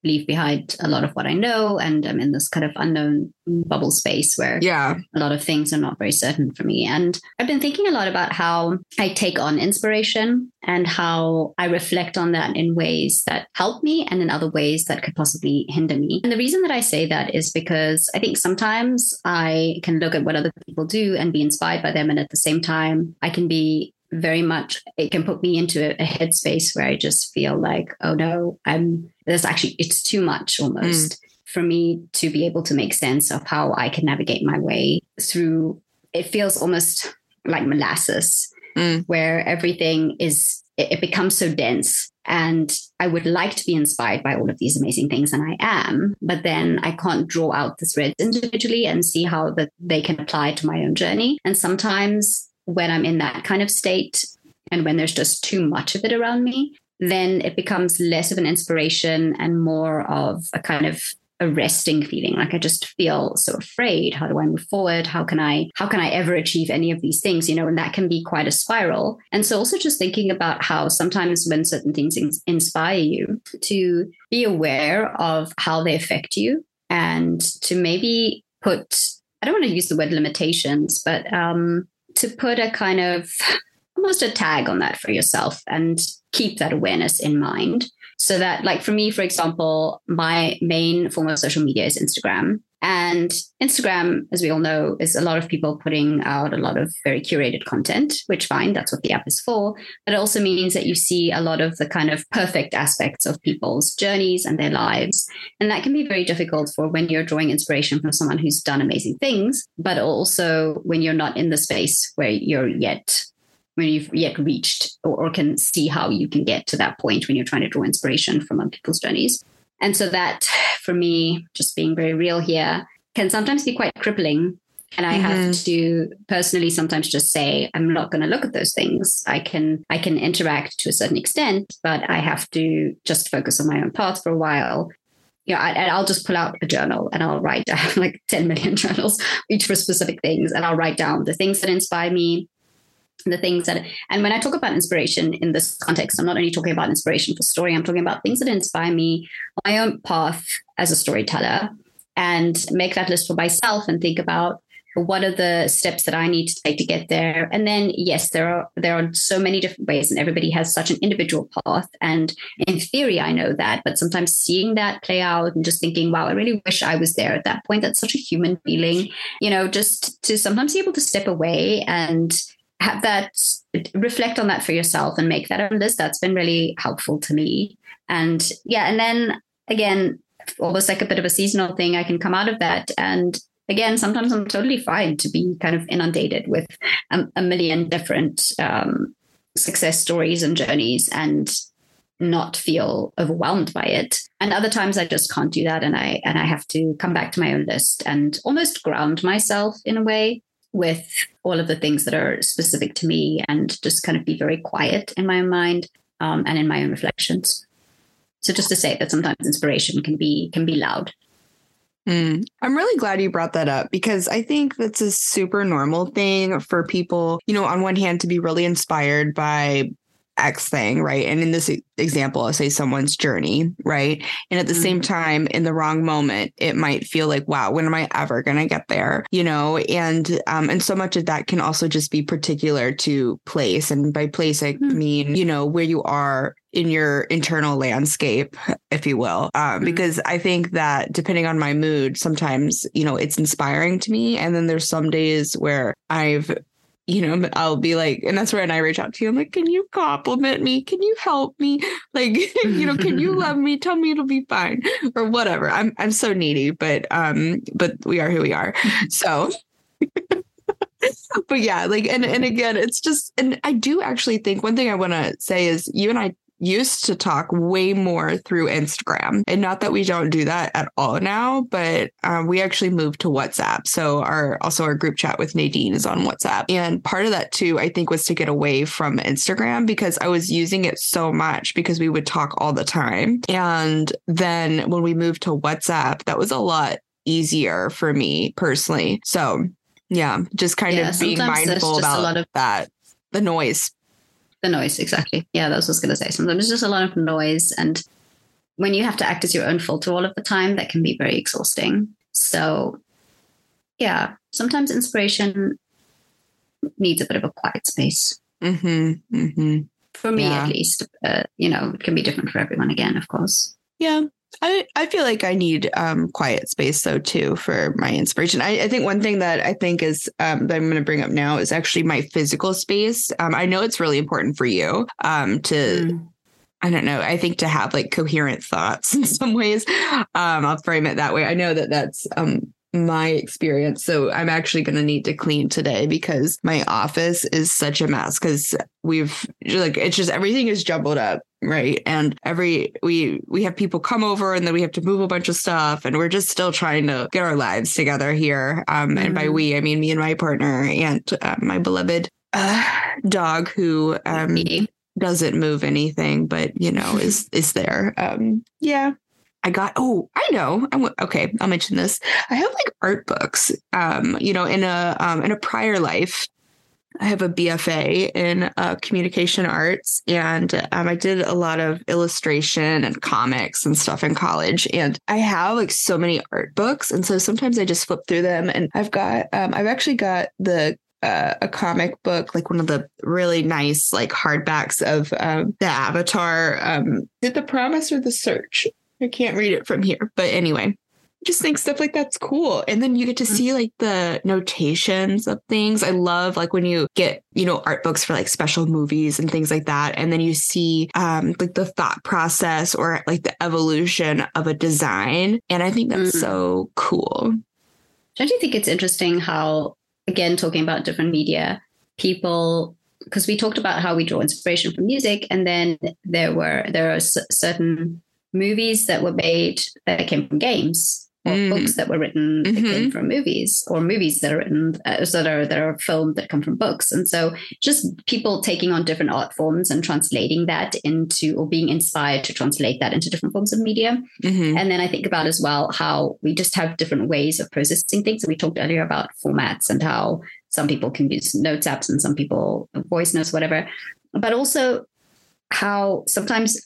leave behind a lot of what I know. And I'm in this kind of unknown bubble space where Yeah. a lot of things are not very certain for me. And I've been thinking a lot about how I take on inspiration and how I reflect on that in ways that help me and in other ways that could possibly hinder me. And the reason that I say that is because I think sometimes I can look at what other people do and be inspired by them. And at the same time, I can be very much it can put me into a, a headspace where I just feel like, oh no, I'm there's actually it's too much almost for me to be able to make sense of how I can navigate my way through. It feels almost like molasses, Mm. where everything is, it, it becomes so dense. And I would like to be inspired by all of these amazing things, and I am, but then I can't draw out the threads individually and see how that they can apply to my own journey. And sometimes when I'm in that kind of state, and when there's just too much of it around me, then it becomes less of an inspiration and more of a kind of a resting feeling. Like i just feel so afraid. How do i move forward? How can i how can i ever achieve any of these things? You know and that can be quite a spiral. And so also just thinking about how sometimes when certain things ins- inspire you to be aware of how they affect you and to maybe put i don't want to use the word limitations but um to put a kind of almost a tag on that for yourself and keep that awareness in mind. So that like for me for example my main form of social media is instagram and instagram as we all know is a lot of people putting out a lot of very curated content which fine that's what the app is for but it also means that you see a lot of the kind of perfect aspects of people's journeys and their lives and that can be very difficult for when you're drawing inspiration from someone who's done amazing things but also when you're not in the space where you're yet when you've yet reached or, or, can see how you can get to that point when you're trying to draw inspiration from other people's journeys. And so that for me, just being very real here, can sometimes be quite crippling. And I mm-hmm. have to personally sometimes just say, I'm not going to look at those things. I can I can interact to a certain extent, but I have to just focus on my own path for a while. You know, I, will just pull out a journal and I'll write (laughs) down like 10 million journals, each for specific things. And I'll write down the things that inspire me, the things that and when i talk about inspiration in this context i'm not only talking about inspiration for story i'm talking about things that inspire me my own path as a storyteller and make that list for myself and think about what are the steps that i need to take to get there. And then yes there are there are so many different ways and everybody has such an individual path and in theory i know that but sometimes seeing that play out and just thinking wow i really wish i was there at that point that's such a human feeling you know just to sometimes be able to step away and have that reflect on that for yourself and make that a list. That's been really helpful to me. And yeah and then again almost like a bit of a seasonal thing i can come out of that. And again sometimes i'm totally fine to be kind of inundated with a, a million different um, success stories and journeys and not feel overwhelmed by it. And other times i just can't do that and i and i have to come back to my own list and almost ground myself in a way with all of the things that are specific to me and just kind of be very quiet in my own mind um, and in my own reflections. So just to say that sometimes inspiration can be can be loud. Mm. I'm really glad you brought that up because I think that's a super normal thing for people, you know, on one hand to be really inspired by X thing, right? And in this example, I'll say someone's journey, right? And at the mm-hmm. same time, in the wrong moment, it might feel like, wow, when am I ever going to get there? You know, and um, and so much of that can also just be particular to place, and by place I mm-hmm. mean, you know, where you are in your internal landscape, if you will. Um, mm-hmm. Because I think that depending on my mood, sometimes, you know, it's inspiring to me. And then there's some days where I've you know, I'll be like, and that's when I reach out to you. I'm like, can you compliment me? Can you help me? (laughs) Like, you know, can you love me? Tell me it'll be fine or whatever. I'm I'm so needy, but um, but we are who we are. So (laughs) but yeah, like and and again, it's just and I do actually think one thing I want to say is you and I used to talk way more through Instagram. And not that we don't do that at all now, but um, we actually moved to WhatsApp. So our also our group chat with Nadine is on WhatsApp. And part of that too, I think, was to get away from Instagram because I was using it so much because we would talk all the time. And then when we moved to WhatsApp, that was a lot easier for me personally. So yeah, just kind yeah, of being mindful about a lot of that, the noise the noise exactly yeah that's what i was going to say sometimes it's just a lot of noise and when you have to act as your own filter all of the time, that can be very exhausting. So, yeah, sometimes inspiration needs a bit of a quiet space. Mm-hmm. Mm-hmm. For me, Yeah. at least, uh, you know, it can be different for everyone again, of course. Yeah. I, I feel like I need um, quiet space though too for my inspiration. I, I think one thing that I think is um, that I'm going to bring up now is actually my physical space. Um, I know it's really important for you um, to Mm. I don't know. I think to have like coherent thoughts (laughs) in some ways. Um, I'll frame it that way. I know that that's um, my experience. So I'm actually going to need to clean today because my office is such a mess because we've like, it's just everything is jumbled up. Right. And every, we, we have people come over and then we have to move a bunch of stuff and we're just still trying to get our lives together here. Um, and by Mhm. we, I mean me and my partner and uh, my beloved uh, dog who, um, Me. doesn't move anything, but you know, (laughs) is is there. Um, yeah. I got oh, I know. I'm okay, I'll mention this. I have like art books. Um, you know, in a um in a prior life, I have a BFA in uh, communication arts, and um, I did a lot of illustration and comics and stuff in college. And I have like so many art books, and so sometimes I just flip through them. And I've got, um, I've actually got the uh, a comic book, like one of the really nice like hardbacks of um, the Avatar. Um, did the Promise or the Search? I can't read it from here, but anyway just think stuff like that's cool. And then you get to see like the notations of things. I love like when you get, you know, art books for like special movies and things like that. And then you see um like the thought process or like the evolution of a design. And I think that's Mm. so cool. Don't you think it's interesting how, again, talking about different media, people, because we talked about how we draw inspiration from music, and then there were there are certain movies that were made that came from games, or Mm. books that were written that came from movies, or movies that are written uh, that are that are filmed that come from books, and so just people taking on different art forms and translating that into, or being inspired to translate that into different forms of media. Mhm. And then I think about as well how we just have different ways of processing things. And we talked earlier about formats and how some people can use notes apps and some people voice notes, whatever. But also how sometimes,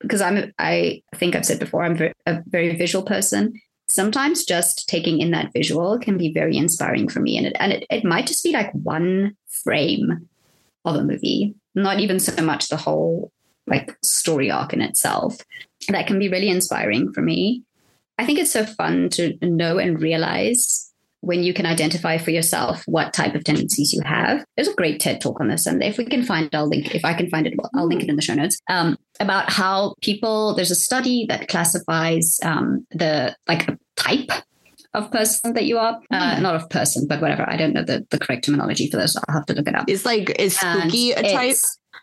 because I'm, I think I've said before, I'm a very visual person. Sometimes just taking in that visual can be very inspiring for me. And it, and it, it might just be like one frame of a movie, not even so much the whole like story arc in itself that can be really inspiring for me. I think it's so fun to know and realize when you can identify for yourself what type of tendencies you have. There's a great TED talk on this, and if we can find, I'll link. If I can find it, well, I'll link it in the show notes. Um, about how people. There's a study that classifies um, the like type of person that you are. Uh, not of person, but whatever. I don't know the, the correct terminology for this. I'll have to look it up. It's like is And spooky a type?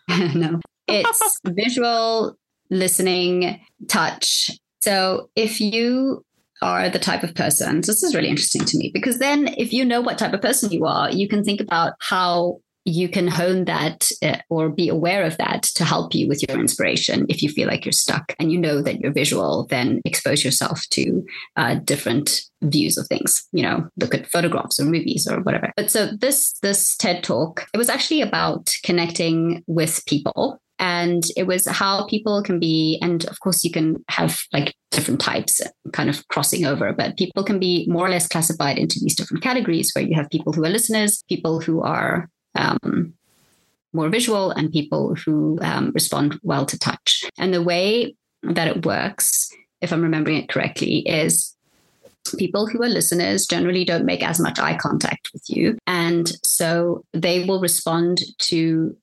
(laughs) no, it's (laughs) visual, listening, touch. So if you are the type of person, this is really interesting to me because then if you know what type of person you are, you can think about how you can hone that uh, or be aware of that to help you with your inspiration. If you feel like you're stuck and you know that you're visual then expose yourself to uh, different views of things you know look at photographs or movies or whatever. But so this this ted talk it was actually about connecting with people and it was how people can be and of course you can have like different types kind of crossing over but people can be more or less classified into these different categories where you have people who are listeners people who are um, more visual and people who um, respond well to touch. And the way that it works, if I'm remembering it correctly, is people who are listeners generally don't make as much eye contact with you. And so they will respond to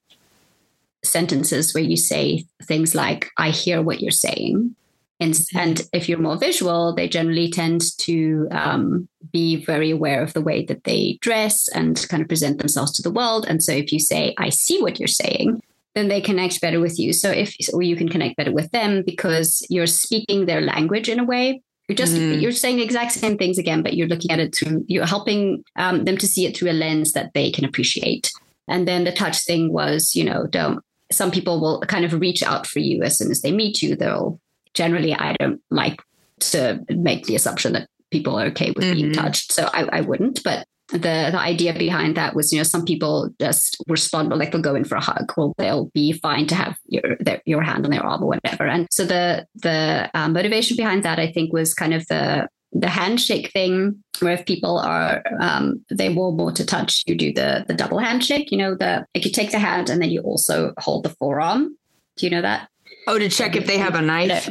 sentences where you say things like, I hear what you're saying. And, and if you're more visual, they generally tend to um, be very aware of the way that they dress and kind of present themselves to the world. And so if you say, I see what you're saying, then they connect better with you. So if or you can connect better with them because you're speaking their language in a way. You're just Mm. you're saying the exact same things again, but you're looking at it through you're helping um, them to see it through a lens that they can appreciate. And then the touch thing was, you know, don't some people will kind of reach out for you as soon as they meet you. They'll generally I don't like to make the assumption that people are okay with being Mhm. touched. So I, I wouldn't, but the the idea behind that was, you know, some people just respond, like they'll go in for a hug. Well, they'll be fine to have your their, your hand on their arm or whatever. And so the the uh, motivation behind that, I think, was kind of the the handshake thing where if people are um, they will more to touch you do the the double handshake you know the like you take the hand and then you also hold the forearm do you know that Oh, to check if they have a knife.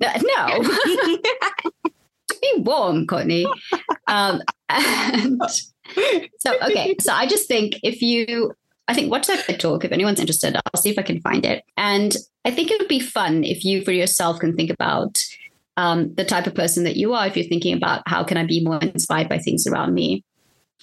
no, no. (laughs) (laughs) be warm courtney um, and so okay so i just think if you I think watch that TED talk if anyone's interested. I'll see if I can find it. And I think it would be fun if you, for yourself, can think about um, the type of person that you are. If you're thinking about how can I be more inspired by things around me,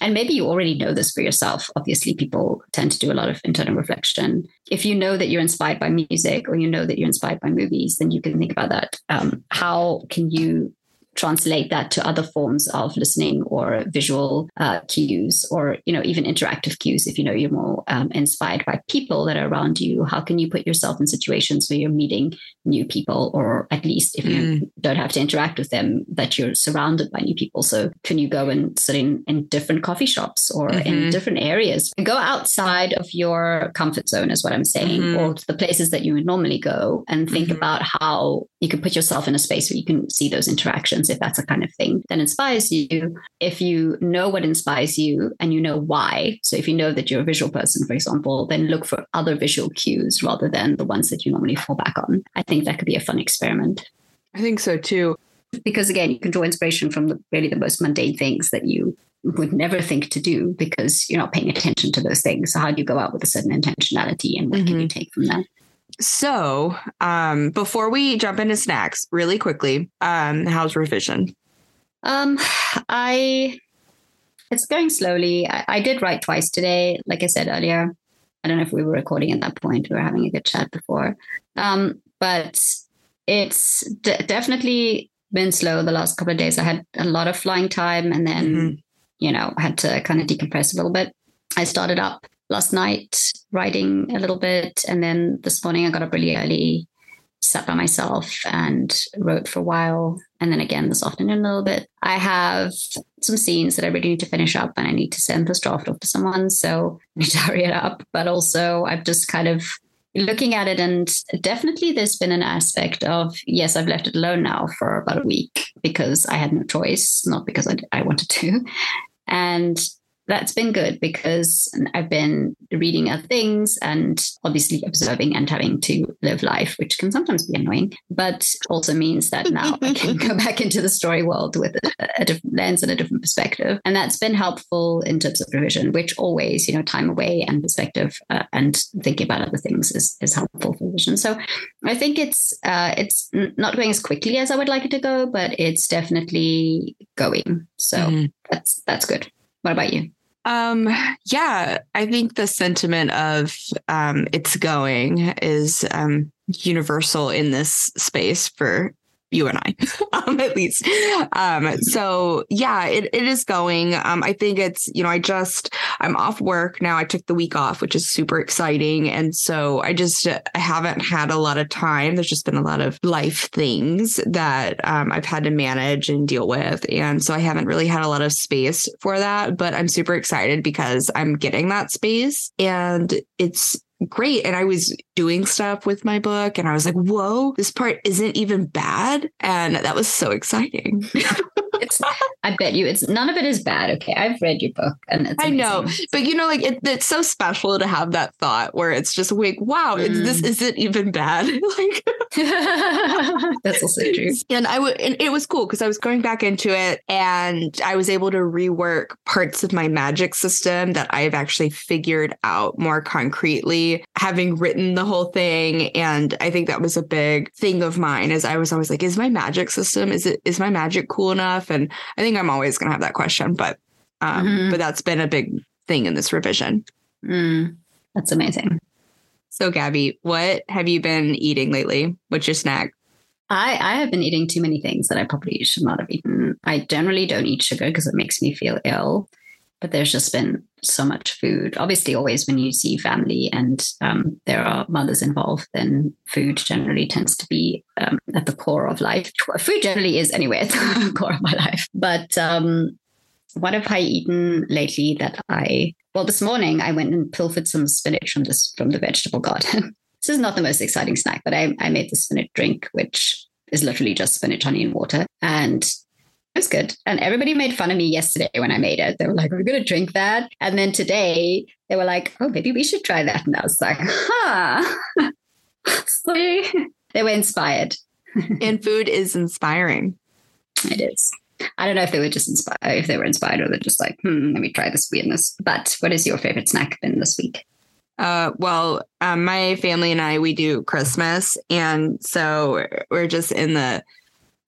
and maybe you already know this for yourself. Obviously, people tend to do a lot of internal reflection. If you know that you're inspired by music or you know that you're inspired by movies, then you can think about that. Um, how can you translate that to other forms of listening or visual uh, cues or you know even interactive cues if you know you're more um, inspired by people that are around you how can you put yourself in situations where you're meeting new people or at least if you mm. don't have to interact with them that you're surrounded by new people so can you go and sit in, in different coffee shops or mm-hmm. in different areas go outside of your comfort zone is what i'm saying mm-hmm. or the places that you would normally go and think mm-hmm. about how you can put yourself in a space where you can see those interactions if that's a kind of thing that inspires you. If you know what inspires you and you know why, so if you know that you're a visual person, for example, then look for other visual cues rather than the ones that you normally fall back on. I think that could be a fun experiment. I think so too. Because again, you can draw inspiration from the, really the most mundane things that you would never think to do because you're not paying attention to those things. So how do you go out with a certain intentionality and what mm-hmm. can you take from that? So, um, before we jump into snacks, really quickly, um, how's revision? Um, I it's going slowly. I, I, did write twice today, like I said earlier. I don't know if we were recording at that point. We were having a good chat before, um, but it's d- definitely been slow the last couple of days. I had a lot of flying time, and then mm-hmm. you know had to kind of decompress a little bit. I started up last night writing a little bit. And then this morning I got up really early, sat by myself and wrote for a while. And then again this afternoon a little bit. I have some scenes that I really need to finish up and I need to send this draft off to someone. So (laughs) I need to hurry it up. But also I've just kind of looking at it and definitely there's been an aspect of yes i've left it alone now for about a week because i had no choice not because i, I wanted to and that's been good because I've been reading other things and obviously observing and having to live life, which can sometimes be annoying, but also means that now I can (laughs) go back into the story world with a, a, different lens and a different perspective. And that's been helpful in terms of revision, which always, you know, time away and perspective uh, and thinking about other things is, is helpful for revision. So I think it's, uh, it's not going as quickly as I would like it to go, but it's definitely going. So mm-hmm. that's, that's good. What about you? Um, yeah, I think the sentiment of um, it's going is um, universal in this space for you and I, (laughs) um, at least. Um, so yeah, it, it is going. Um, I think it's, you know, I just, I'm off work now. I took the week off, which is super exciting. And so I just I haven't had a lot of time. There's just been a lot of life things that um, I've had to manage and deal with. And so I haven't really had a lot of space for that, but I'm super excited because I'm getting that space and it's great. And I was doing stuff with my book and I was like, whoa, this part isn't even bad. And that was so exciting. (laughs) it's, I bet you it's none of it is bad. Okay. I've read your book and it's I know, but you know, like it, it's so special to have that thought where it's just like, wow, mm. this isn't even bad. (laughs) like (laughs) that's also true. (laughs) And I would, and it was cool because I was going back into it and I was able to rework parts of my magic system that I've actually figured out more concretely, having written the whole thing. And I think that was a big thing of mine as I was always like, is my magic system, is it, is my magic cool enough? And I think I'm always going to have that question, but, um, mm-hmm. but that's been a big thing in this revision. Mm, that's amazing. So, Gabby, what have you been eating lately? What's your snack? I, I have been eating too many things that I probably should not have eaten. I generally don't eat sugar because it makes me feel ill, but there's just been so much food. Obviously, always when you see family and um, there are mothers involved, then food generally tends to be um, at the core of life. Food generally is anyway at the (laughs) core of my life. But um, what have I eaten lately that I well this morning I went and pilfered some spinach from this from the vegetable garden. (laughs) this is not the most exciting snack, but I, I made the spinach drink, which is literally just spinach, honey, and water. And it was good. And everybody made fun of me yesterday when I made it. They were like, we're going to drink that. And then today they were like, oh, maybe we should try that. And I was like, huh. (laughs) so they were inspired. (laughs) and food is inspiring. It is. I don't know if they were just inspired, if they were inspired or they're just like, hmm, let me try this weirdness. But what is your favorite snack been this week? Uh, well, um, my family and I, we do Christmas. And so we're just in the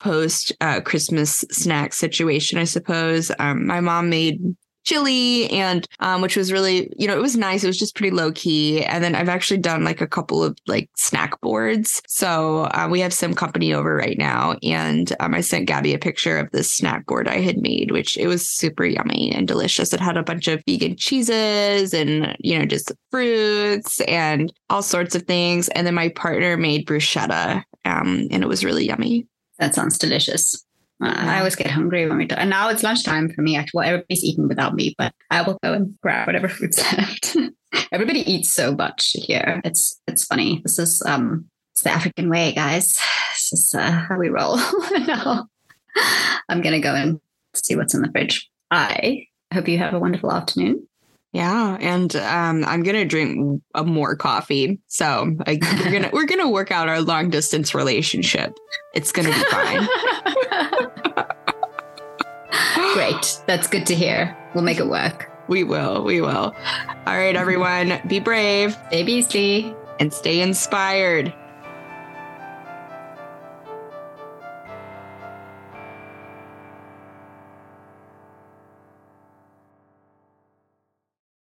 post uh, Christmas snack situation, I suppose. Um, my mom made chili and um, which was really you know it was nice. It was just pretty low key and then i've actually done like a couple of like snack boards. So uh, we have some company over right now. And um, i sent gabby a picture of this snack board i had made which it was super yummy and delicious. It had a bunch of vegan cheeses and you know just fruits and all sorts of things. And then my partner made bruschetta um, and it was really yummy that sounds delicious uh, I always get hungry when we do. And now it's lunchtime for me. Actually, well, everybody's eating without me, but I will go and grab whatever (laughs) food's left. (laughs) Everybody eats so much here. It's it's funny. This is um it's the African way, guys. (sighs) This is uh, how we roll. (laughs) no. I'm gonna go and see what's in the fridge. I hope you have a wonderful afternoon. Yeah, and um, I'm gonna drink a more coffee. So like, we're gonna we're gonna work out our long distance relationship. It's gonna be fine. (laughs) Great, that's good to hear. We'll make it work. We will. We will. All right, everyone, be brave. Stay beastly and stay inspired.